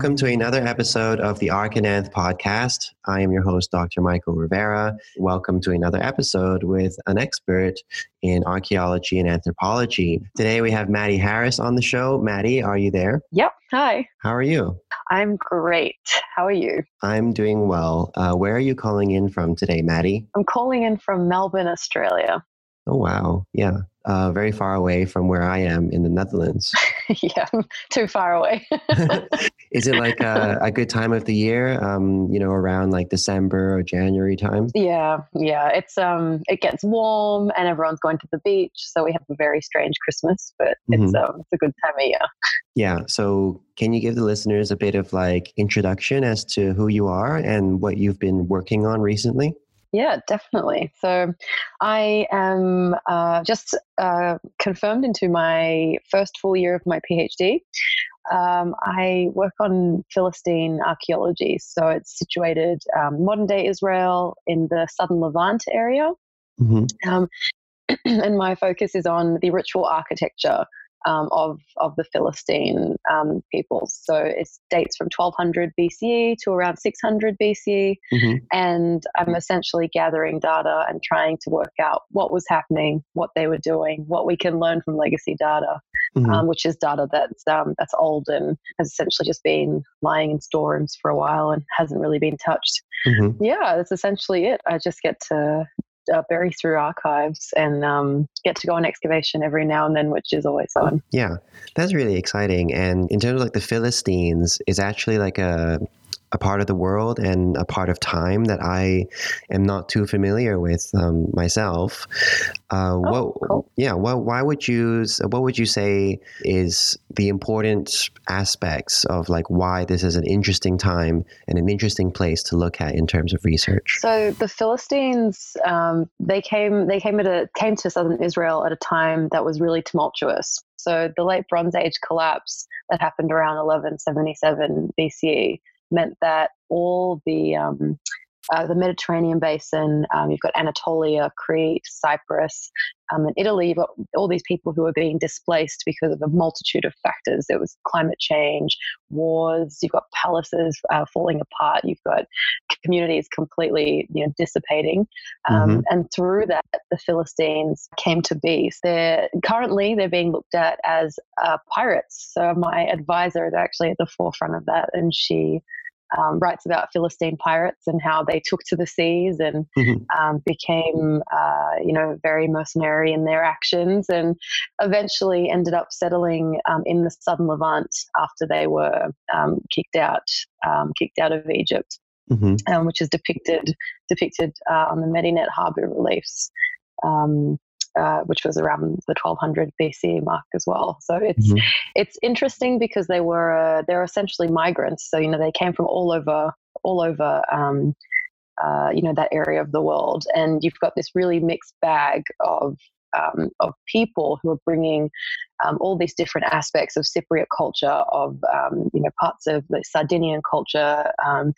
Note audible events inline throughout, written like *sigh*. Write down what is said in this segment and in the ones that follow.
Welcome to another episode of the Arch and Anth podcast. I am your host, Dr. Michael Rivera. Welcome to another episode with an expert in archaeology and anthropology. Today we have Maddi Harris on the show. Maddi, are you there? Yep. Hi. How are you? I'm great. How are you? I'm doing well. Uh, where are you calling in from today, Maddi? I'm calling in from Melbourne, Australia. Oh, wow. Yeah. Uh, very far away from where I am in the Netherlands. *laughs* yeah, too far away. *laughs* *laughs* Is it like a, a, good time of the year? Um, you know, around like December or January time? Yeah, yeah. It's um, it gets warm and everyone's going to the beach, so we have a very strange Christmas, but it's mm-hmm. um, it's a good time of year. Yeah. So, can you give the listeners a bit of like introduction as to who you are and what you've been working on recently? Yeah, definitely. So I am uh, just uh, confirmed into my first full year of my PhD. Um, I work on Philistine archaeology. So it's situated um, modern day Israel in the southern Levant area. Mm-hmm. Um, *clears throat* and my focus is on the ritual architecture um, of of the Philistine um, peoples. So it dates from 1200 BCE to around 600 BCE, mm-hmm. and I'm essentially gathering data and trying to work out what was happening, what they were doing, what we can learn from legacy data. Mm-hmm. Um, which is data that's um, that's old and has essentially just been lying in storerooms for a while and hasn't really been touched. Mm-hmm. Yeah, that's essentially it. I just get to uh, bury through archives and um, get to go on excavation every now and then, which is always fun. Yeah, that's really exciting. And in terms of like the Philistines, is actually like a a part of the world and a part of time that I am not too familiar with um, myself. Uh, oh, what, cool. yeah, what, why would you, what would you say is the important aspects of like why this is an interesting time and an interesting place to look at in terms of research? So the Philistines, um, they came, they came at a, came to southern Israel at a time that was really tumultuous. So the late Bronze Age collapse that happened around 1177 BCE meant that all the um, uh, the Mediterranean basin, um, you've got Anatolia, Crete, Cyprus, um, and Italy, You've got all these people who are being displaced because of a multitude of factors. There was climate change, wars, you've got palaces uh, falling apart, you've got communities completely you know, dissipating. Um, mm-hmm. And through that, the Philistines came to be. They're, currently, they're being looked at as uh, pirates. So my advisor is actually at the forefront of that, and she um, writes about Philistine pirates and how they took to the seas and mm-hmm. um, became, uh, you know, very mercenary in their actions, and eventually ended up settling um, in the southern Levant after they were um, kicked out, um, kicked out of Egypt, mm-hmm. Um, which is depicted depicted uh, on the Medinet Habu reliefs. Um, uh, which was around the 1200 BC mark as well. So it's mm-hmm. it's interesting because they were uh, they're essentially migrants. So you know they came from all over all over um, uh, you know that area of the world, and you've got this really mixed bag of um, of people who are bringing um, all these different aspects of Cypriot culture, of um, you know parts of the Sardinian culture, um,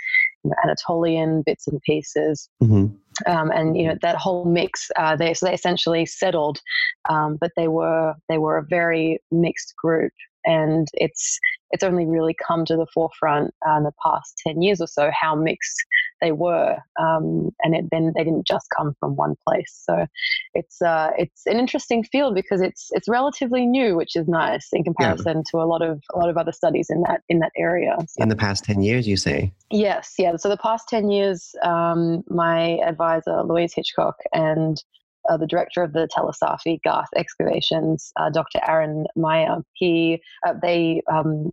you know, Anatolian bits and pieces. Mm-hmm. Um, and you know that whole mix. Uh, they so they essentially settled, um, but they were they were a very mixed group, and it's it's only really come to the forefront uh, in the past ten years or so how mixed they were, um, and it, then they didn't just come from one place. So it's uh, it's an interesting field because it's it's relatively new, which is nice in comparison yeah. to a lot of a lot of other studies in that in that area. So. In the past ten years, you say? Yes, yeah. So the past ten years, um, my advisor Louise Hitchcock and uh, the director of the Tell es-Safi Gath excavations, uh, Dr. Aren Maeir. He, uh, they um,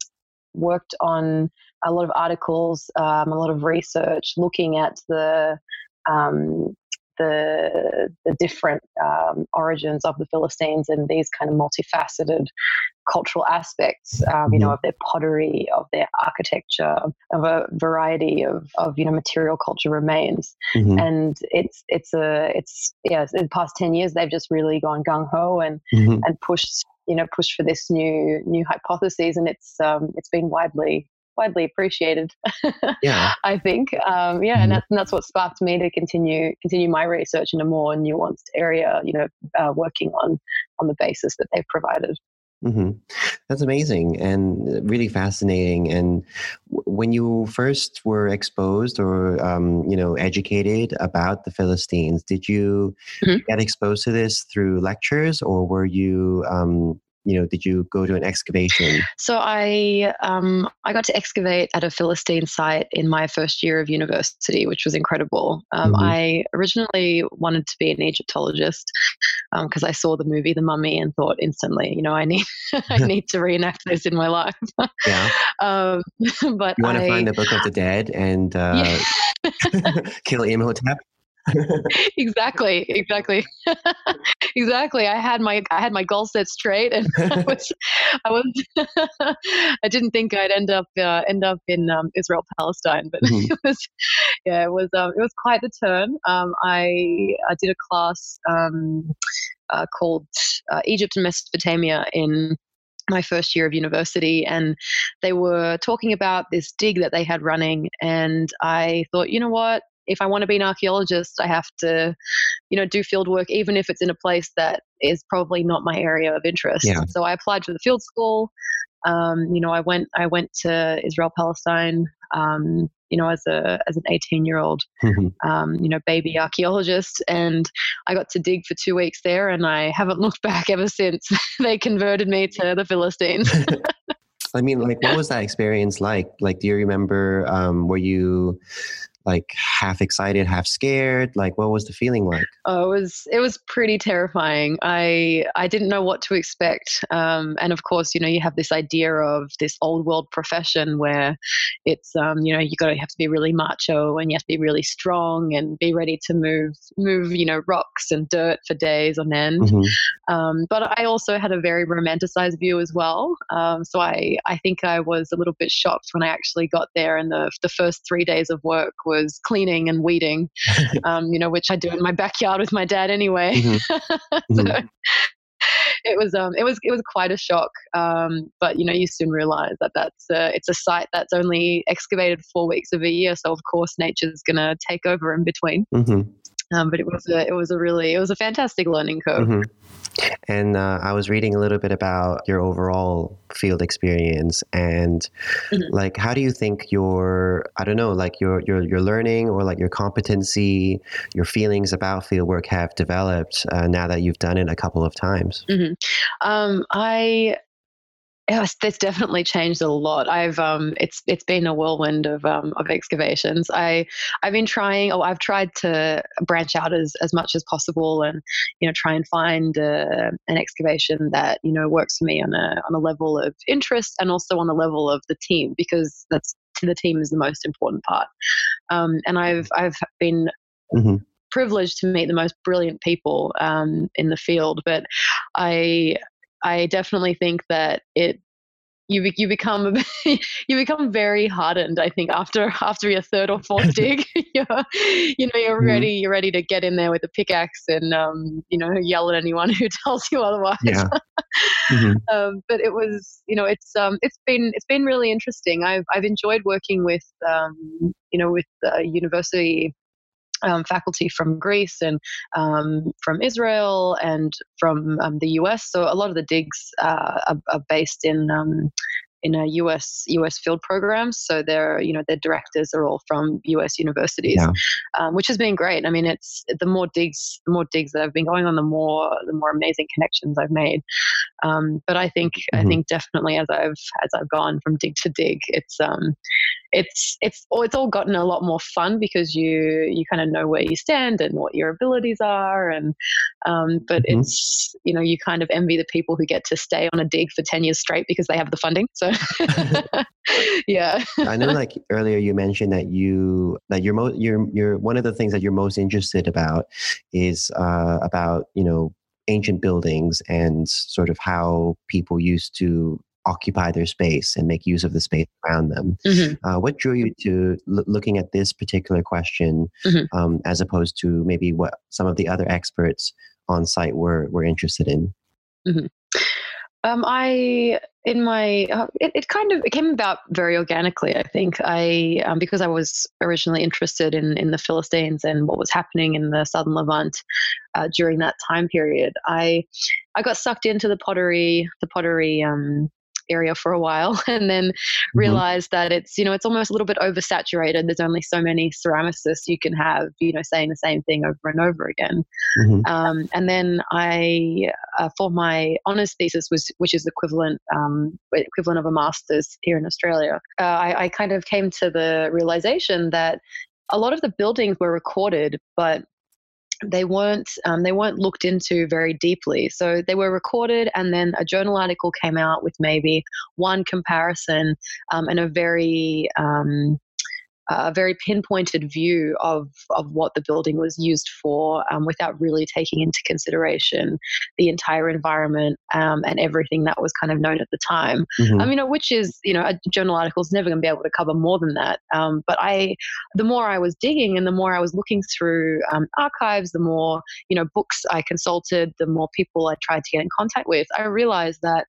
worked on a lot of articles, um, a lot of research looking at the um, the, the different um, origins of the Philistines and these kind of multifaceted cultural aspects, um, you know, mm-hmm. of their pottery, of their architecture, of a variety of, of you know material culture remains. Mm-hmm. And it's it's a it's yeah, in the past ten years they've just really gone gung ho and mm-hmm. and pushed you know pushed for this new new hypotheses, and it's um, it's been widely widely appreciated. yeah, *laughs* I think. Um, yeah, mm-hmm. and that's and that's what sparked me to continue continue my research in a more nuanced area. You know, uh, working on on the basis that they've provided. Mm-hmm. That's amazing and really fascinating. And w- when you first were exposed or um, you know educated about the Philistines, did you mm-hmm. get exposed to this through lectures, or were you um, you know, did you go to an excavation? So I um, I got to excavate at a Philistine site in my first year of university, which was incredible. Um, mm-hmm. I originally wanted to be an Egyptologist because um, I saw the movie The Mummy and thought instantly, you know, I need *laughs* I *laughs* need to reenact this in my life. yeah. *laughs* Um, but you want to find the Book of the Dead and uh, yeah. kill Imhotep? *laughs* exactly, exactly, *laughs* exactly. I had my I had my goal set straight, and *laughs* I was I was I didn't think I'd end up uh, end up in um, Israel Palestine, but mm-hmm. it was yeah, it was um, it was quite the turn. Um, I I did a class um, uh, called uh, Egypt and Mesopotamia in my first year of university and they were talking about this dig that they had running and i thought you know what if I want to be an archaeologist, I have to, you know, do field work, even if it's in a place that is probably not my area of interest. Yeah. So I applied for the field school. Um, you know, I went I went to Israel Palestine. Um, you know, as a as an 18 year old, mm-hmm. um, you know, baby archaeologist, and I got to dig for two weeks there, and I haven't *laughs* looked back ever since *laughs* they converted me to the Philistines. *laughs* I mean, like, what was that experience like? Like, do you remember? Um, were you like half excited, half scared? Like what was the feeling like? Oh, it was it was pretty terrifying. I I didn't know what to expect. Um, and of course, you know, you have this idea of this old world profession where it's um, you know, you got to have to be really macho and you have to be really strong and be ready to move move, you know, rocks and dirt for days on end. Mm-hmm. Um, but I also had a very romanticized view as well. Um, so I I think I was a little bit shocked when I actually got there and the the first 3 days of work was cleaning and weeding, *laughs* um, you know, which I do in my backyard with my dad anyway. Mm-hmm. *laughs* so mm-hmm. it was um, it was it was quite a shock. Um, but you know, you soon realize that that's a, it's a site that's only excavated four weeks of a year, so of course nature's going to take over in between. Mm-hmm. Um, but it was a it was a really it was a fantastic learning curve. Mm-hmm. And uh, I was reading a little bit about your overall field experience and mm-hmm. like how do you think your I don't know like your your your learning or like your competency, your feelings about field work have developed uh, now that you've done it a couple of times? Mm-hmm. Um, I Yes, that's definitely changed a lot. I've um, it's it's been a whirlwind of um, of excavations. I I've been trying, or I've tried to branch out as as much as possible, and you know try and find uh, an excavation that you know works for me on a on a level of interest and also on the level of the team because that's to the team is the most important part. Um, and I've I've been mm-hmm privileged to meet the most brilliant people um, in the field, but I I definitely think that it you you become *laughs* you become very hardened. I think after *laughs* after your third or fourth *laughs* dig, you're you know you're mm-hmm. ready you're ready to get in there with a pickaxe and um, you know yell at anyone who tells you otherwise. Yeah. Mm-hmm. um, but it was you know it's um, it's been it's been really interesting. I've I've enjoyed working with um, you know with uh, university um, faculty from Greece and um, from Israel and from um, the US. So a lot of the digs uh, are, are, based in um, in a US US field program. So their you know their directors are all from US universities, yeah. um, which has been great. I mean, it's the more digs the more digs that I've been going on, the more the more amazing connections I've made. Um, but I think mm-hmm. I think definitely as I've as I've gone from dig to dig, it's um it's it's oh, it's all gotten a lot more fun because you you kind of know where you stand and what your abilities are and um, but mm-hmm. it's you know you kind of envy the people who get to stay on a dig for 10 years straight because they have the funding so *laughs* yeah i know like earlier you mentioned that you that you're most you're you're one of the things that you're most interested about is uh, about you know ancient buildings and sort of how people used to occupy their space and make use of the space around them. Mm-hmm. Uh, what drew you to l- looking at this particular question mm-hmm. um, as opposed to maybe what some of the other experts on site were, were interested in? Mm-hmm. Um, I in my uh, it, it kind of it came about very organically. I think I um, because I was originally interested in in the Philistines and what was happening in the southern Levant uh, during that time period. I I got sucked into the pottery the pottery um, area for a while *laughs* and then mm-hmm. realized that it's you know it's almost a little bit oversaturated there's only so many ceramicists you can have you know saying the same thing over and over again mm-hmm. um, and then i uh, for my honors thesis was which is equivalent um, equivalent of a master's here in australia uh, I, I kind of came to the realization that a lot of the buildings were recorded but they weren't um, they weren't looked into very deeply. So they were recorded, and then a journal article came out with maybe one comparison um, and a very um, a very pinpointed view of, of what the building was used for um, without really taking into consideration the entire environment um, and everything that was kind of known at the time. Mm-hmm. Um, you know, which is, you know, a journal article is never going to be able to cover more than that. Um, but I, the more I was digging and the more I was looking through um, archives, the more, you know, books I consulted, the more people I tried to get in contact with, I realized that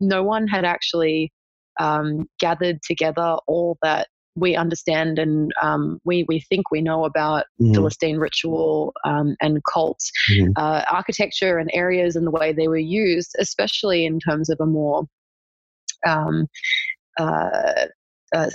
no one had actually um, gathered together all that we understand and um, we, we think we know about mm. Philistine ritual um, and cults, mm. uh, architecture and areas and the way they were used, especially in terms of a more um, uh, uh,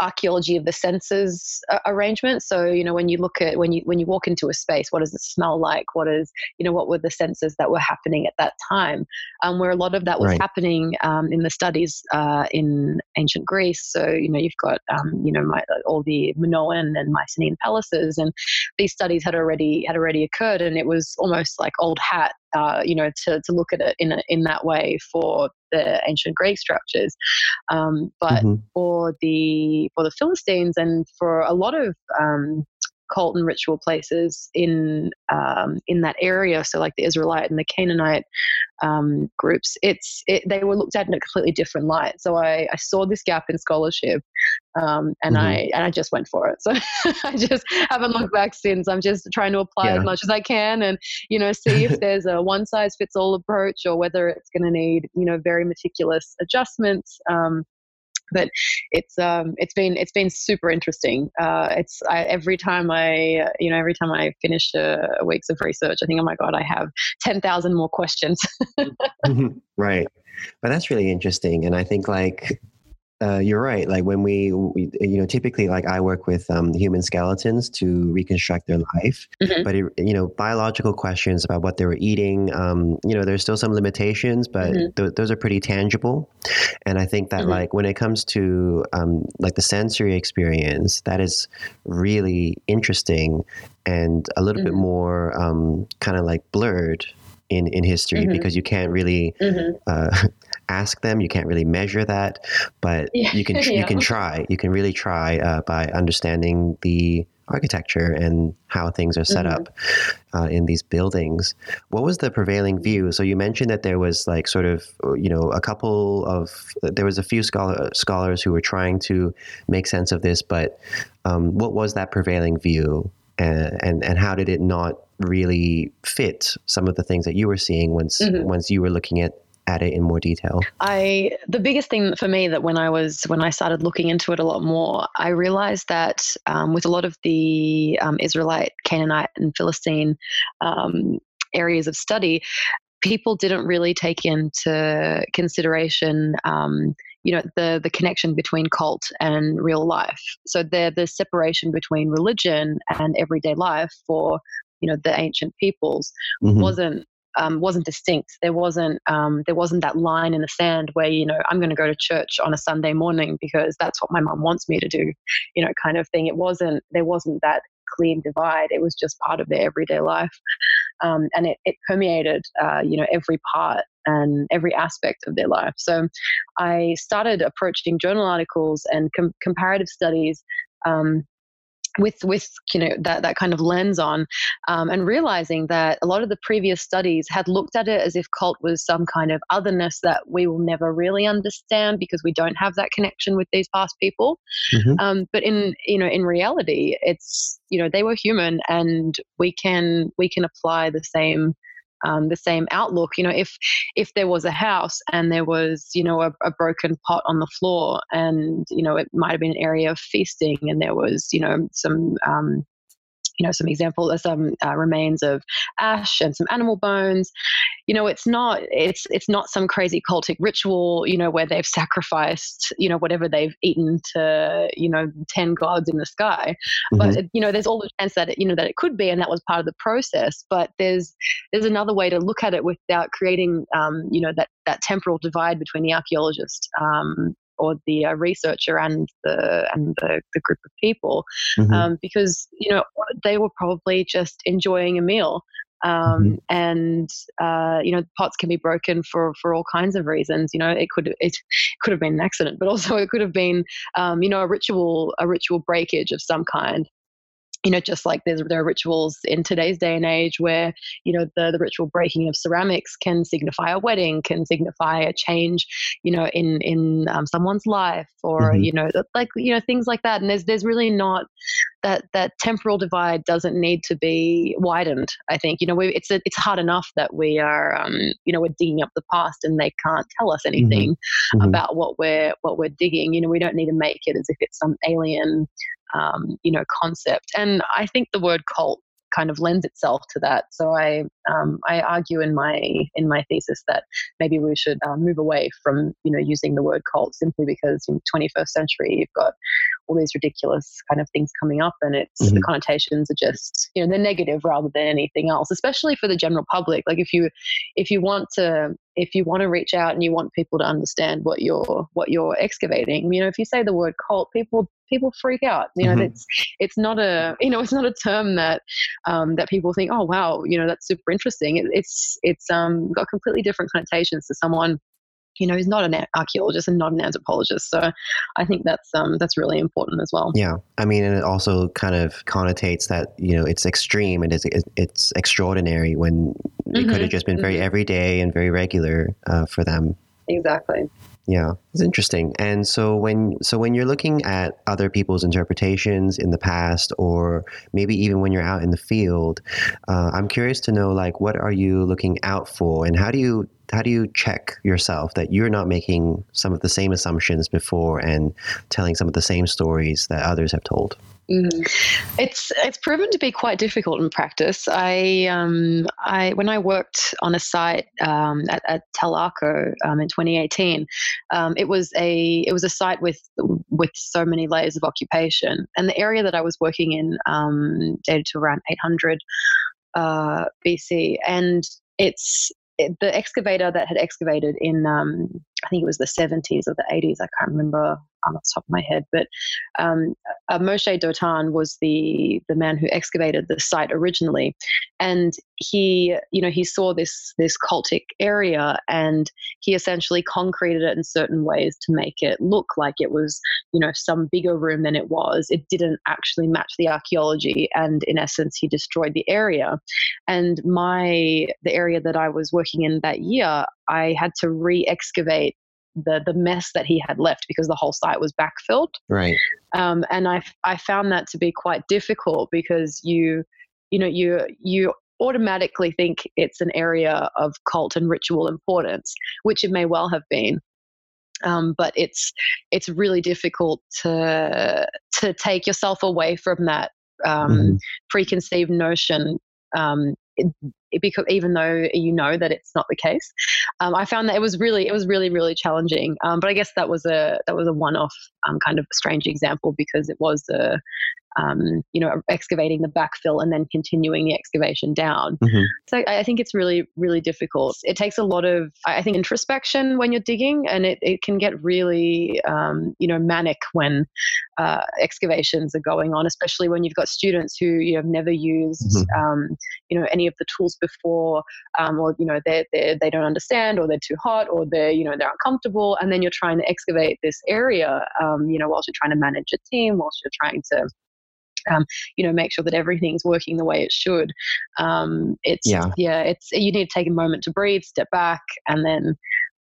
archaeology of the senses uh, arrangement. So you know when you look at when you when you walk into a space, what does it smell like? What is you know what were the senses that were happening at that time? Um, where a lot of that was right. happening um, in the studies uh, in ancient Greece. So you know you've got um, you know my, all the Minoan and Mycenaean palaces, and these studies had already had already occurred, and it was almost like old hat uh, you know, to, to look at it in, a, in that way for the ancient Greek structures. Um, but mm-hmm. for the for the Philistines and for a lot of um, cult and ritual places in um, in that area. So like the Israelite and the Canaanite um, groups, it's it, they were looked at in a completely different light. So I, I saw this gap in scholarship, um, and mm-hmm. I and I just went for it. So *laughs* I just haven't looked back since. I'm just trying to apply yeah. as much as I can, and you know see if *laughs* there's a one size fits all approach or whether it's going to need you know very meticulous adjustments. Um, but it's um, it's been it's been super interesting. Uh, it's I, every time I you know every time I finish a, a weeks of research, I think oh my god, I have ten thousand more questions. *laughs* *laughs* right, but that's really interesting, and I think like uh, you're right. Like when we, we, you know, typically, like I work with um, human skeletons to reconstruct their life. Mm-hmm. But it, you know, biological questions about what they were eating. Um, you know, there's still some limitations, but mm-hmm. th- those are pretty tangible. And I think that, mm-hmm. like, when it comes to um, like the sensory experience, that is really interesting and a little bit mm-hmm. more um, kind of like blurred in in history mm-hmm. because you can't really mm-hmm. uh, ask them. You can't really measure that, but yeah. you can yeah. *laughs* you can try. You can really try uh, by understanding the architecture and how things are set mm-hmm. up uh, in these buildings. What was the prevailing view? So you mentioned that there was like sort of you know a couple of there was a few scholar, scholars who were trying to make sense of this, but um, what was that prevailing view? And, and and how did it not really fit some of the things that you were seeing once mm-hmm. once you were looking at at it in more detail? I the biggest thing for me that when I was when I started looking into it a lot more, I realized that um, with a lot of the um, Israelite, Canaanite, and Philistine um, areas of study, people didn't really take into consideration. Um, you know the the connection between cult and real life. So the the separation between religion and everyday life for you know the ancient peoples mm-hmm. wasn't um, wasn't distinct. There wasn't um, there wasn't that line in the sand where you know I'm going to go to church on a Sunday morning because that's what my mom wants me to do, you know, kind of thing. It wasn't there wasn't that clean divide. It was just part of their everyday life, um, and it, it permeated uh, you know every part and every aspect of their life. So I started approaching journal articles and com- comparative studies. Um, with with you know that that kind of lens on um, and realizing that a lot of the previous studies had looked at it as if cult was some kind of otherness that we will never really understand because we don't have that connection with these past people mm-hmm. um, but in you know in reality it's you know they were human and we can we can apply the same um, the same outlook. You know, if if there was a house and there was you know a, a broken pot on the floor, and you know it might have been an area of feasting, and there was you know some um, you know some example uh, some uh, remains of ash and some animal bones. You know it's not it's it's not some crazy cultic ritual you know where they've sacrificed you know whatever they've eaten to you know 10 gods in the sky. Mm-hmm. but you know there's all the chance that it, you know that it could be and that was part of the process. But there's there's another way to look at it without creating um, you know that that temporal divide between the archaeologist um, or the uh, researcher and the and the, the group of people mm-hmm. um, because you know they were probably just enjoying a meal um, mm-hmm. and uh, you know pots can be broken for for all kinds of reasons you know it could it could have been an accident but also it could have been um, you know a ritual a ritual breakage of some kind you know, just like there's, there are rituals in today's day and age where, you know, the, the ritual breaking of ceramics can signify a wedding, can signify a change, you know, in, in um, someone's life or, mm-hmm. you know, like, you know, things like that. And there's, there's really not that, that temporal divide doesn't need to be widened. I think, you know, we, it's, a, it's hard enough that we are, um, you know, we're digging up the past and they can't tell us mm-hmm. anything. Mm-hmm. about what we're, what we're digging. You know, we don't need to make it as if it's some alien, um, you know, concept. And I think the word cult kind of lends itself to that. So I um, I argue in my in my thesis that maybe we should uh, move away from you know using the word cult simply because in 21st century you've got all these ridiculous kind of things coming up, and it's mm-hmm. the connotations are just you know they're negative rather than anything else. Especially for the general public. Like if you if you want to if you want to reach out and you want people to understand what you're what you're excavating, you know, if you say the word cult, people people freak out. You know, mm-hmm. it's it's not a you know it's not a term that um, that people think, oh wow, you know, that's super interesting. It, it's it's um, got completely different connotations to someone you know, he's not an archaeologist and not an anthropologist. So I think that's um, that's really important as well. Yeah, I mean, and it also kind of connotates that you know it's extreme and it's it's extraordinary when it mm-hmm. could have just been very mm-hmm. everyday and very regular uh, for them. Exactly. Yeah, it's interesting. And so when so when you're looking at other people's interpretations in the past, or maybe even when you're out in the field, uh, I'm curious to know like what are you looking out for, and how do you how do you check yourself that you're not making some of the same assumptions before and telling some of the same stories that others have told? Mm. It's it's proven to be quite difficult in practice. I um, I when I worked on a site um, at, at um, in 2018, um, it was a it was a site with with so many layers of occupation, and the area that I was working in um, dated to around 800 uh, BC, and it's the excavator that had excavated in um, I think it was the 70s or the 80s. I can't remember off the top of my head, but um, uh, Moshe Dothan was the the man who excavated the site originally, and he, you know, he saw this this cultic area, and he essentially concreted it in certain ways to make it look like it was, you know, some bigger room than it was. It didn't actually match the archaeology, and in essence, he destroyed the area. And my the area that I was working in that year, I had to re-excavate the the mess that he had left because the whole site was backfilled. Right. Um, and I I found that to be quite difficult because you you know you you automatically think it's an area of cult and ritual importance, which it may well have been. Um, but it's it's really difficult to to take yourself away from that um, mm-hmm. preconceived notion um, because even though you know that it's not the case, um, I found that it was really it was really really challenging. Um, but I guess that was a that was a one off um, kind of strange example because it was a um, you know, excavating the backfill and then continuing the excavation down. Mm-hmm. So I, think it's really, really difficult. It takes a lot of, I think, introspection when you're digging, and it, it can get really, um, you know, manic when uh, excavations are going on, especially when you've got students who you have never used, mm-hmm. um, you know, any of the tools before, um, or you know, they they they don't understand, or they're too hot, or they're you know they're uncomfortable, and then you're trying to excavate this area, um, you know, whilst you're trying to manage a team, whilst you're trying to um, you know, make sure that everything's working the way it should. Um, it's yeah. yeah, it's you need to take a moment to breathe, step back, and then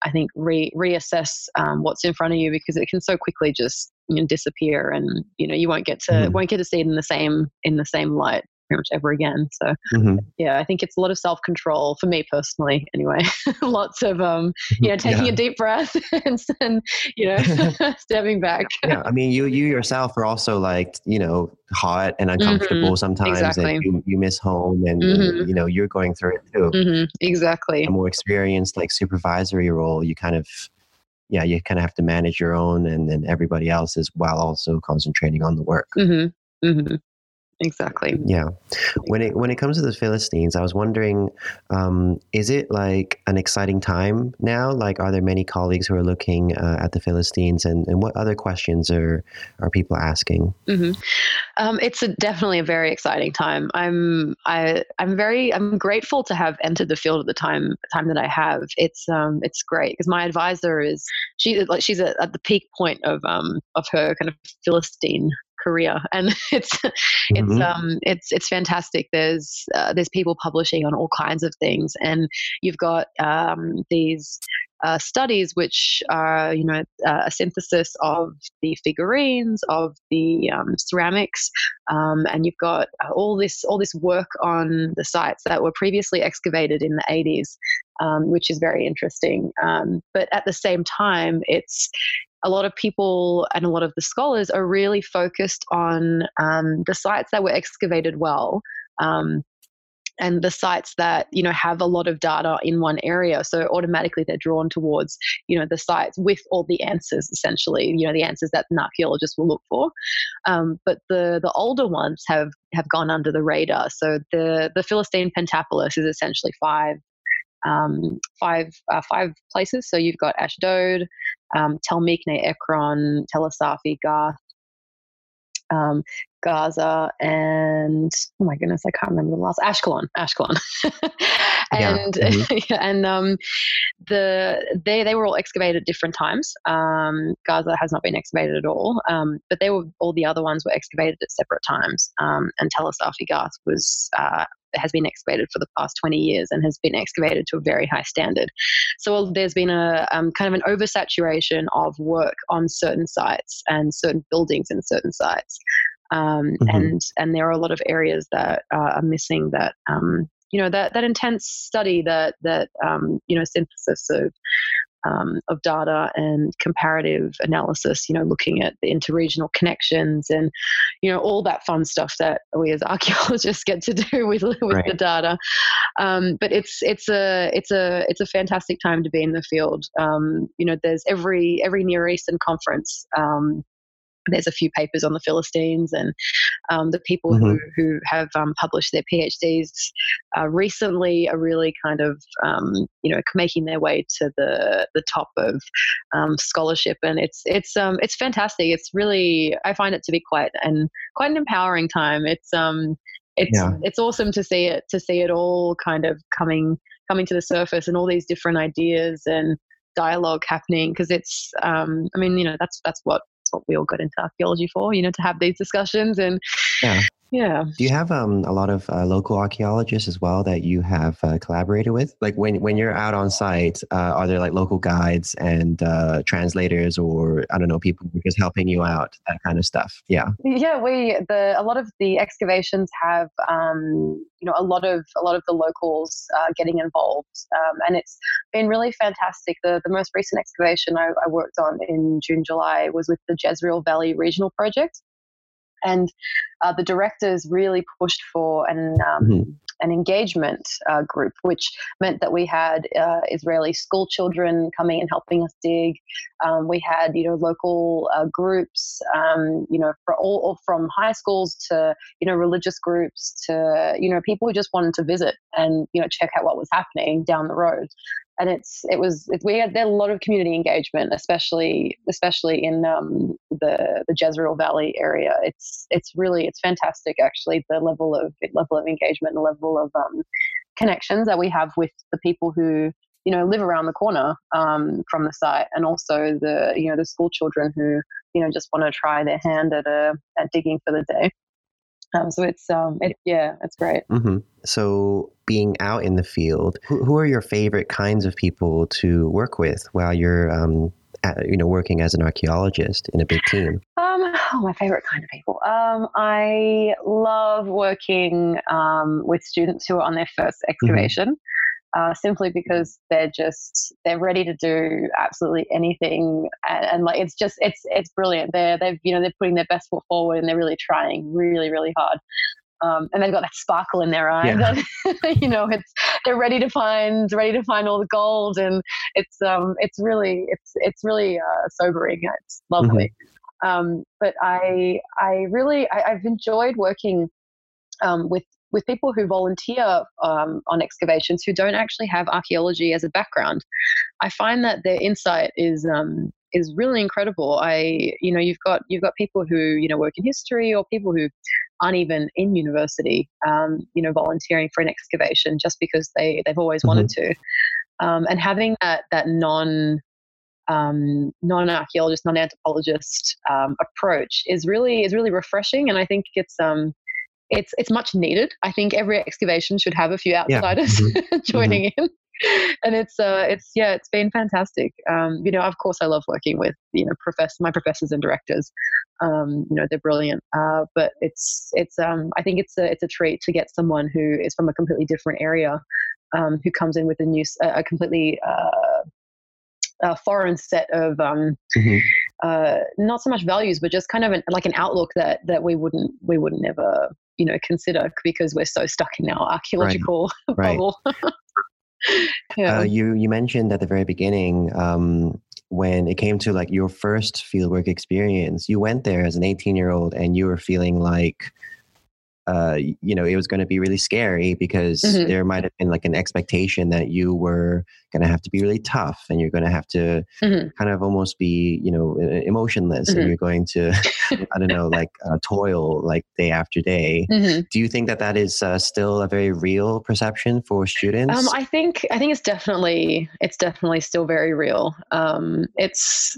I think re- reassess um, what's in front of you because it can so quickly just you know, disappear, and you know you won't get to mm. won't get to see it in the same in the same light. Pretty much ever again. So mm-hmm. yeah, I think it's a lot of self control for me personally. Anyway, *laughs* lots of um, you know, taking yeah. a deep breath *laughs* and, and you know, *laughs* stepping back. Yeah, I mean, you you yourself are also like you know hot and uncomfortable mm-hmm. sometimes, exactly. and you, you miss home, and, mm-hmm. and, you know you're going through it too. Mm-hmm. Exactly. A more experienced like supervisory role, you kind of yeah, you kind of have to manage your own and then everybody else's while also concentrating on the work. Mm-hmm. Mm-hmm. Exactly. Yeah. When it when it comes to the Philistines, I was wondering, um, is it like an exciting time now? Like, are there many colleagues who are looking uh, at the Philistines, and, and what other questions are are people asking? Mm-hmm. Um, it's a, definitely a very exciting time. I'm I I'm very I'm grateful to have entered the field at the time time that I have. It's um it's great because my advisor is she like she's at, at the peak point of um of her kind of Philistine career. *laughs* And it's mm-hmm. it's um it's it's fantastic. There's uh, there's people publishing on all kinds of things. And you've got um, these uh, studies which are you know uh, a synthesis of the figurines of the um, ceramics um, and you've got uh, all this all this work on the sites that were previously excavated in the 80s um, which is very interesting. Um, but at the same time it's a lot of people and a lot of the scholars are really focused on um, the sites that were excavated well um, and the sites that you know have a lot of data in one area. So automatically they're drawn towards you know the sites with all the answers essentially you know the answers that an archaeologist will look for. Um, but the the older ones have have gone under the radar. So the the philistine pentapolis is essentially five um, five uh, five places. So you've got Ashdod, um, Tel Miqne, Ekron, Tel es-Safi, Gath, um, Gaza, and oh my goodness, I can't remember the last Ashkelon, Ashkelon, *laughs* and *laughs* yeah. Mm-hmm. and um, the they they were all excavated at different times. Um, Gaza has not been excavated at all, um, but they were all the other ones were excavated at separate times. Um, and Tel es-Safi Gath was uh, has been excavated for the past 20 years and has been excavated to a very high standard. So there's been a um, kind of an oversaturation of work on certain sites and certain buildings in certain sites. Um, mm-hmm. and and there are a lot of areas that uh, are missing that um, you know that that intense study that that um, you know synthesis of um, of data and comparative analysis, you know, looking at the interregional connections and, you know, all that fun stuff that we as *laughs* archaeologists get to do *laughs* with, with right. the data. Um, but it's, it's a, it's a, it's a fantastic time to be in the field. Um, you know, there's every, every Near Eastern conference, um, there's a few papers on the Philistines and um, the people mm-hmm. who, who have um, published their PhDs uh, recently are really kind of um, you know making their way to the the top of um, scholarship and it's it's um, it's fantastic. It's really I find it to be quite and quite an empowering time. It's um it's yeah. it's awesome to see it to see it all kind of coming coming to the surface and all these different ideas and dialogue happening because it's um, I mean you know that's that's what what we all got into archaeology for, you know, to have these discussions and yeah. Yeah. Do you have um, a lot of uh, local archaeologists as well that you have uh, collaborated with? Like when, when you're out on site, uh, are there like local guides and uh, translators or I don't know, people just helping you out, that kind of stuff? Yeah. Yeah, we, the, a lot of the excavations have, um, you know, a lot of, a lot of the locals uh, getting involved. Um, and it's been really fantastic. The, the most recent excavation I, I worked on in June, July was with the Jezreel Valley Regional Project and uh, the directors really pushed for an um, mm-hmm. an engagement uh, group, which meant that we had uh, Israeli school children coming and helping us dig. Um, we had you know local uh, groups, um, you know, for all, all, from high schools to you know religious groups to you know people who just wanted to visit and you know check out what was happening down the road and it's it was it, we had there a lot of community engagement, especially especially in um, the the Jezreel Valley area. It's it's really it's fantastic actually the level of level of engagement, and the level of um, connections that we have with the people who you know live around the corner um, from the site, and also the you know the school children who you know just want to try their hand at a at digging for the day. Um, so it's um, it, yeah, it's great. Mm-hmm. So being out in the field, who, who, are your favorite kinds of people to work with while you're um, at, you know working as an archaeologist in a big team? Um, oh, my favorite kind of people. Um, I love working um, with students who are on their first Mm-hmm. Uh, simply because they're just they're ready to do absolutely anything and, and like it's just it's it's brilliant. They're they've you know they're putting their best foot forward and they're really trying really really hard. Um, and they've got that sparkle in their eyes. Yeah. *laughs* you know it's they're ready to find ready to find all the gold and it's um it's really it's it's really uh, sobering. It's lovely. Um, but I I really I, I've enjoyed working um, with with people who volunteer um, on excavations who don't actually have archaeology as a background. I find that their insight is um, is really incredible. I you know you've got you've got people who you know work in history or people who aren't even in university, um, you know, volunteering for an excavation just because they they've always wanted to, um, and having that that non um, non-archaeologist, non-anthropologist um, approach is really is really refreshing, and I think it's um, it's it's much needed. I think every excavation should have a few Yeah. outsiders Mhm. *laughs* joining in, and it's uh, it's yeah, it's been fantastic. Um, you know, of course, I love working with you know professor my professors and directors. Um, you know, they're brilliant. Uh, but it's it's um, I think it's a it's a treat to get someone who is from a completely different area, um, who comes in with a new a completely uh, a foreign set of um, Mhm. uh, not so much values, but just kind of an, like an outlook that that we wouldn't we wouldn't ever you know consider because we're so stuck in our archaeological *laughs* Right. bubble. *laughs* yeah. Uh, you you mentioned at the very beginning um, when it came to like your first fieldwork experience, you went there as an 18 year old and you were feeling like uh, you know it was going to be really scary because Mhm. there might have been like an expectation that you were going to have to be really tough and you're going to have to Mhm. kind of almost be you know emotionless Mhm. and you're going to *laughs* I don't know like uh, toil like day after day. Mhm. Do you think that that is uh, still a very real perception for students? Um, I think I think it's definitely it's definitely still very real. Um, it's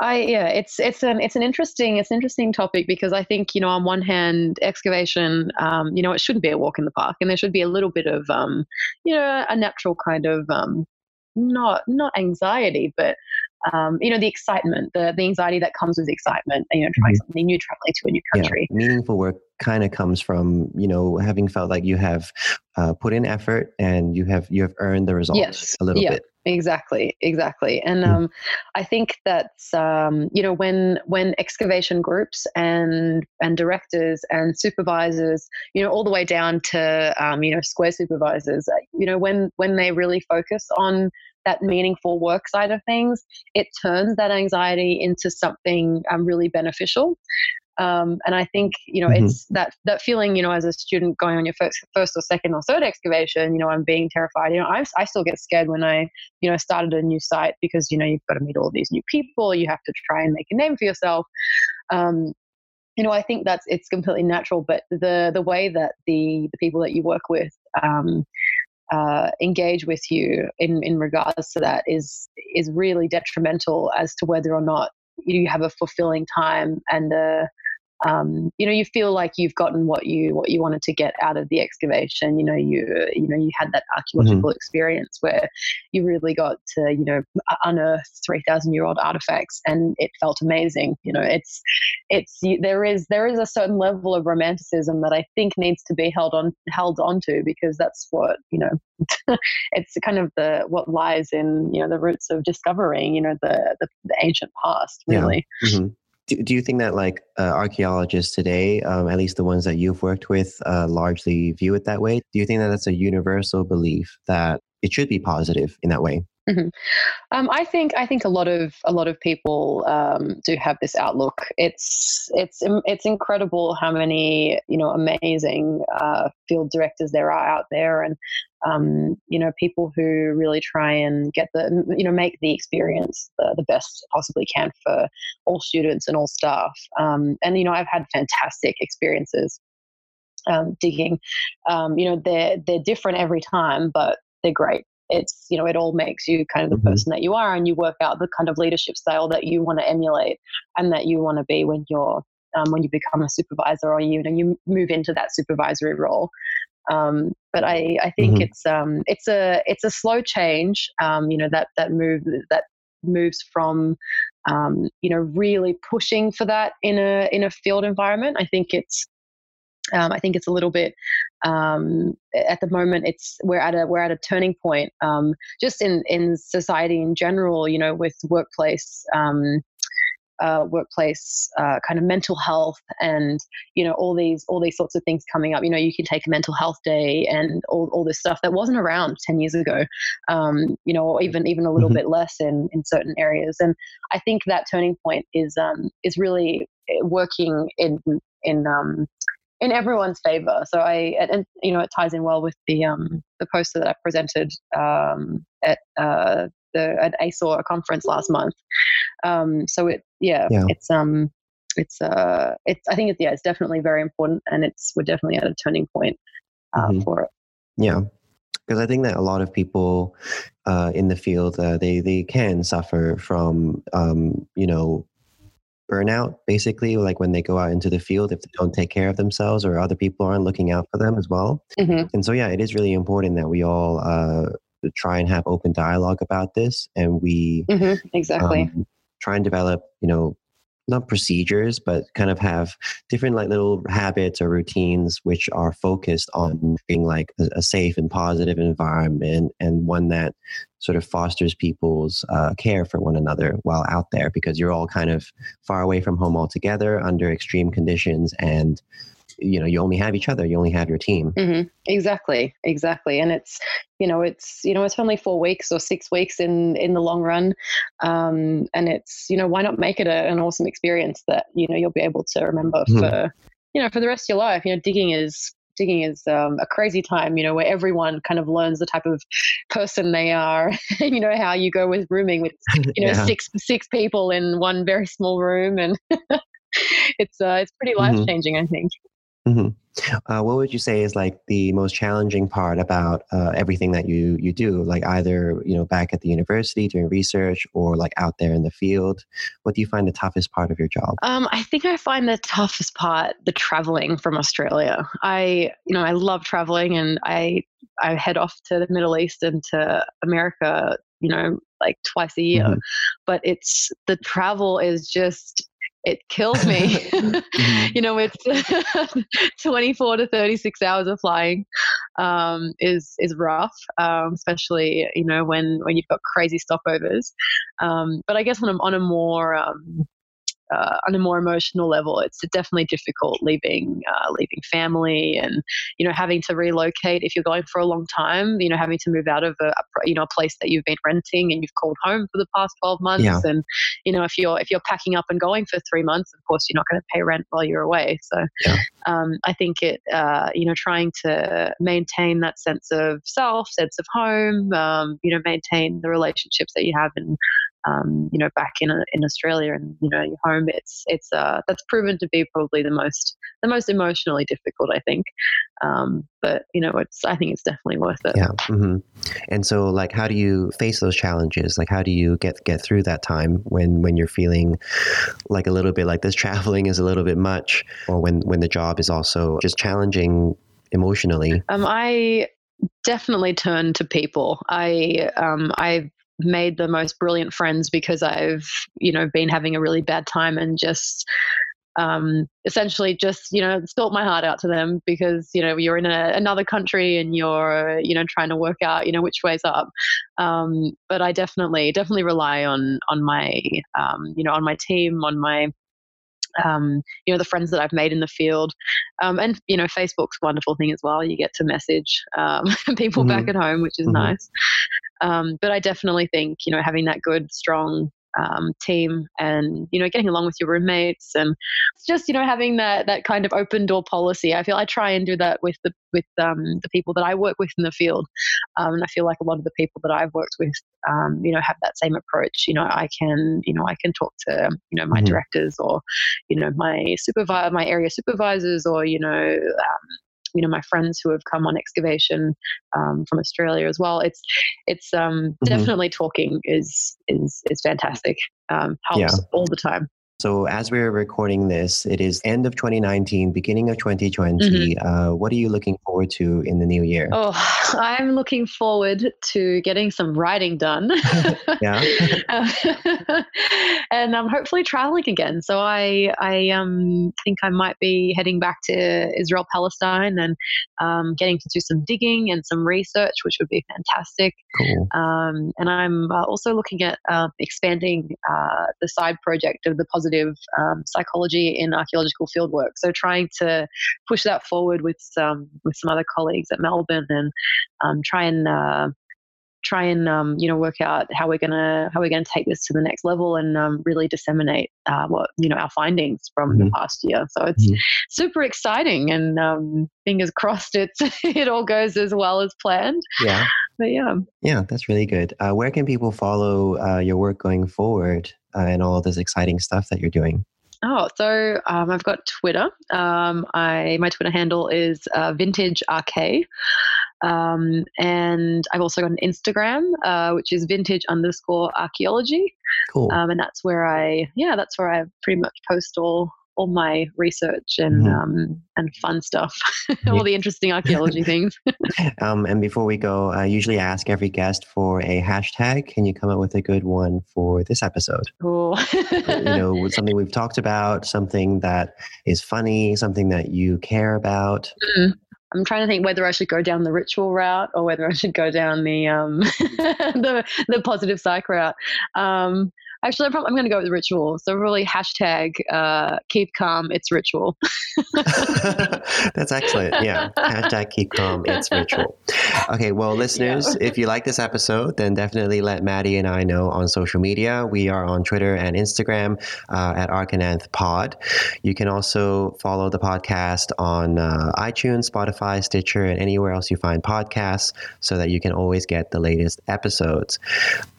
I yeah, it's it's an it's an interesting it's an interesting topic because I think you know on one hand excavation um, you know it shouldn't be a walk in the park and there should be a little bit of um, you know a natural kind of um, not not anxiety but um, you know the excitement the the anxiety that comes with excitement you know trying Mhm. something new traveling to a new Yeah, country. meaningful work kind of comes from you know having felt like you have uh, put in effort and you have you have earned the results Yes, a little yeah. bit. Exactly, exactly. And Mm. um, I think that's um, you know when when excavation groups and and directors and supervisors, you know, all the way down to um, you know square supervisors, uh, you know, when when they really focus on that meaningful work side of things, it turns that anxiety into something um, really beneficial. Um, and I think you know Mhm. it's that that feeling you know as a student going on your first first or second or third excavation, you know, I'm being terrified. You know, I I still get scared when I you know started a new site because you know you've got to meet all these new people, you have to try and make a name for yourself. Um, you know, I think that's it's completely natural, but the the way that the the people that you work with um, uh, engage with you in in regards to that is is really detrimental as to whether or not you have a fulfilling time and a um, you know you feel like you've gotten what you what you wanted to get out of the excavation. You know you you know you had that archaeological experience where you really got to you know unearth 3000 year old artifacts and it felt amazing. You know it's it's there is there is a certain level of romanticism that i think needs to be held on held onto because that's what you know *laughs* it's kind of the what lies in you know the roots of discovering you know the the, the ancient past Yeah. really. Hmm Do, do you think that like uh, archaeologists today, um, at least the ones that you've worked with, uh, largely view it that way? Do you think that that's a universal belief that it should be positive in that way? Um, I think I think a lot of a lot of people um, do have this outlook. It's it's it's incredible how many you know amazing uh, field directors there are out there, and um, you know people who really try and get the you know make the experience the, the best possibly can for all students and all staff. Um, and you know I've had fantastic experiences um, digging. Um, you know they're they're different every time, but they're great it's you know it all makes you kind of the Mhm. person that you are and you work out the kind of leadership style that you want to emulate and that you want to be when you're um, when you become a supervisor or you know you move into that supervisory role um, but I, I think Mhm. it's um, it's a it's a slow change um, you know that that move that moves from um, you know, really pushing for that in a in a field environment. I think it's um, I think it's a little bit um, at the moment. It's we're at a we're at a turning point, um, just in in society in general. You know, with workplace um, uh, workplace uh, kind of mental health and you know all these all these sorts of things coming up you know you can take a mental health day and all, all this stuff that wasn't around 10 years ago um, you know or even even a little mm-hmm. bit less in in certain areas and i think that turning point is um, is really eh, working in in um, in everyone's favor. So I, and, you know, it ties in well with the um, the poster that I presented um, at uh, the at ASOR conference last month. Um, so it, yeah, yeah, it's um, it's uh, it's I think it's yeah, it's definitely very important, and it's we're definitely at a turning point uh, mm-hmm. for it. Yeah, because I think that a lot of people uh, in the field uh, they they can suffer from um, you know burnout basically like when they go out into the field if they don't take care of themselves or other people aren't looking out for them as well mm-hmm. and so yeah it is really important that we all uh, try and have open dialogue about this and we mm-hmm. exactly um, try and develop you know not procedures, but kind of have different like little habits or routines which are focused on being like a, safe and positive environment and one that sort of fosters people's uh, care for one another while out there because you're all kind of far away from home altogether under extreme conditions and you know you only have each other you only have your team mm-hmm. exactly exactly and it's you know it's you know it's only four weeks or six weeks in in the long run um, and it's you know why not make it a, an awesome experience that you know you'll be able to remember mm-hmm. for you know for the rest of your life you know digging is digging is um, a crazy time, you know, where everyone kind of learns the type of person they are. *laughs* you know how you go with rooming with, *laughs* you know, yeah. six six people in one very small room, and *laughs* it's uh, it's pretty life changing, mm-hmm. I think. Mm-hmm. Uh, what would you say is like the most challenging part about uh, everything that you you do? Like either you know back at the university doing research or like out there in the field. What do you find the toughest part of your job? Um, I think I find the toughest part the traveling from Australia. I you know I love traveling and I I head off to the Middle East and to America. You know like twice a year, mm-hmm. but it's the travel is just it kills me. mm-hmm. *laughs* *laughs* you know, it's *laughs* 24 to 36 hours of flying um, is is rough, um, especially you know when when you've got crazy stopovers. Um, but I guess on a on a more um, uh, on a more emotional level, it's definitely difficult leaving uh, leaving family and you know having to relocate if you're going for a long time. You know, having to move out of a, you know a place that you've been renting and you've called home for the past twelve months. Yeah. And you know, if you're if you're packing up and going for three months, of course you're not going to pay rent while you're away. So yeah. um, I think it uh, you know trying to maintain that sense of self, sense of home, um, you know, maintain the relationships that you have in um, you know, back in in Australia and you know your home, it's it's uh, that's proven to be probably the most the most emotionally difficult, I think. Um, but you know, it's I think it's definitely worth it. Yeah. Mm-hmm. And so, like, how do you face those challenges? Like, how do you get get through that time when when you're feeling like a little bit like this *laughs* traveling is a little bit much, or when when the job is also just challenging emotionally? Um, I definitely turn to people. I um, I made the most brilliant friends because I've, you know, been having a really bad time and just um, essentially just, you know, spilt my heart out to them because, you know, you're in a, another country and you're, you know, trying to work out, you know, which way's up. Um, but I definitely, definitely rely on, on my, um, you know, on my team, on my, um, you know the friends that I've made in the field, um, and you know Facebook's a wonderful thing as well. You get to message um, *laughs* people mm-hmm. back at home, which is mm-hmm. nice. Um, but I definitely think, you know, having that good, strong um, team and you know getting along with your roommates and just you know having that that kind of open door policy i feel i try and do that with the with um, the people that i work with in the field um, and i feel like a lot of the people that i've worked with um, you know have that same approach you know i can you know i can talk to you know my mm-hmm. directors or you know my supervisor my area supervisors or you know um, you know my friends who have come on excavation um, from Australia as well. It's it's um, mm-hmm. definitely talking is is is fantastic. Um, helps yeah. all the time. So as we're recording this, it is end of 2019, beginning of 2020. Mm-hmm. Uh, what are you looking forward to in the new year? Oh, *sighs* I'm looking forward to getting some writing done. *laughs* yeah. *laughs* *laughs* and I'm um, hopefully traveling again. So I I um think I might be heading back to Israel Palestine and um, getting to do some digging and some research, which would be fantastic. Cool. Um, and I'm uh, also looking at uh, expanding uh, the side project of the positive um, psychology in archaeological fieldwork. So trying to push that forward with some with some other colleagues at Melbourne and um, try and uh, try and um, you know work out how we're gonna how we're gonna take this to the next level and um, really disseminate uh, what you know our findings from mm-hmm. the past year. So it's mm-hmm. super exciting, and um, fingers *laughs* crossed it's it all goes as well as planned. Yeah, but yeah, yeah, that's really good. Uh, where can people follow uh, your work going forward uh, and all of this exciting stuff that you're doing? Oh, so um, I've got Twitter. Um, I my Twitter handle is uh, Vintage RK. Um, and I've also got an Instagram, uh, which is vintage underscore archaeology. Cool. Um, and that's where I, yeah, that's where I pretty much post all all my research and mm-hmm. um, and fun stuff, *laughs* all the interesting archaeology *laughs* things. *laughs* um, and before we go, I usually ask every guest for a hashtag. Can you come up with a good one for this episode? Cool. you know, something we've talked about, something that is funny, something that you care about. Mm-hmm. I'm trying to think whether I should go down the ritual route or whether I should go down the um, the the positive psych route. Um, Actually, I'm, I'm going to go with ritual. So really, hashtag uh, keep calm. It's ritual. *laughs* That's excellent. Yeah, hashtag keep calm. It's ritual. Okay, well, listeners, yeah. if you like this episode, then definitely let Maddi and I know on social media. We are on Twitter and Instagram uh, at ArchandAnth Pod. You can also follow the podcast on uh, iTunes, Spotify, Stitcher, and anywhere else you find podcasts, so that you can always get the latest episodes.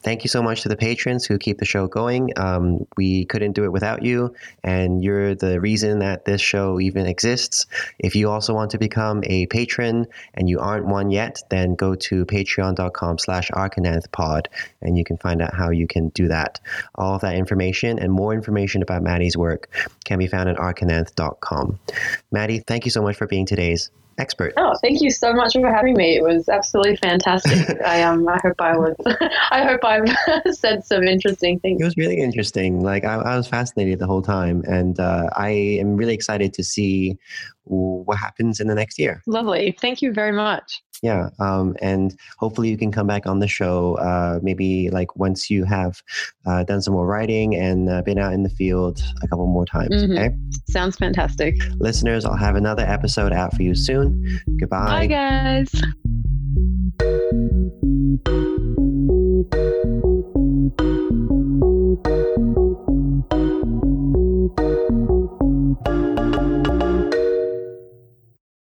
Thank you so much to the patrons who keep the show going. Um, we couldn't do it without you, and you're the reason that this show even exists. If you also want to become a patron and you aren't one yet, then go to patreon.com slash archandanthpod, and you can find out how you can do that. All of that information and more information about Maddi's work can be found at archandanth.com. Maddi, thank you so much for being today's expert. Oh, thank you so much for having me. It was absolutely fantastic. *laughs* I um, I hope I was, *laughs* I hope I've *laughs* said some interesting things. It was really interesting. Like I, I was fascinated the whole time, and uh, I am really excited to see what happens in the next year. Lovely. Thank you very much. Yeah. Um, and hopefully you can come back on the show uh, maybe like once you have uh, done some more writing and uh, been out in the field a couple more times. Mm-hmm. Okay. Sounds fantastic. Listeners, I'll have another episode out for you soon. Goodbye. Bye, guys.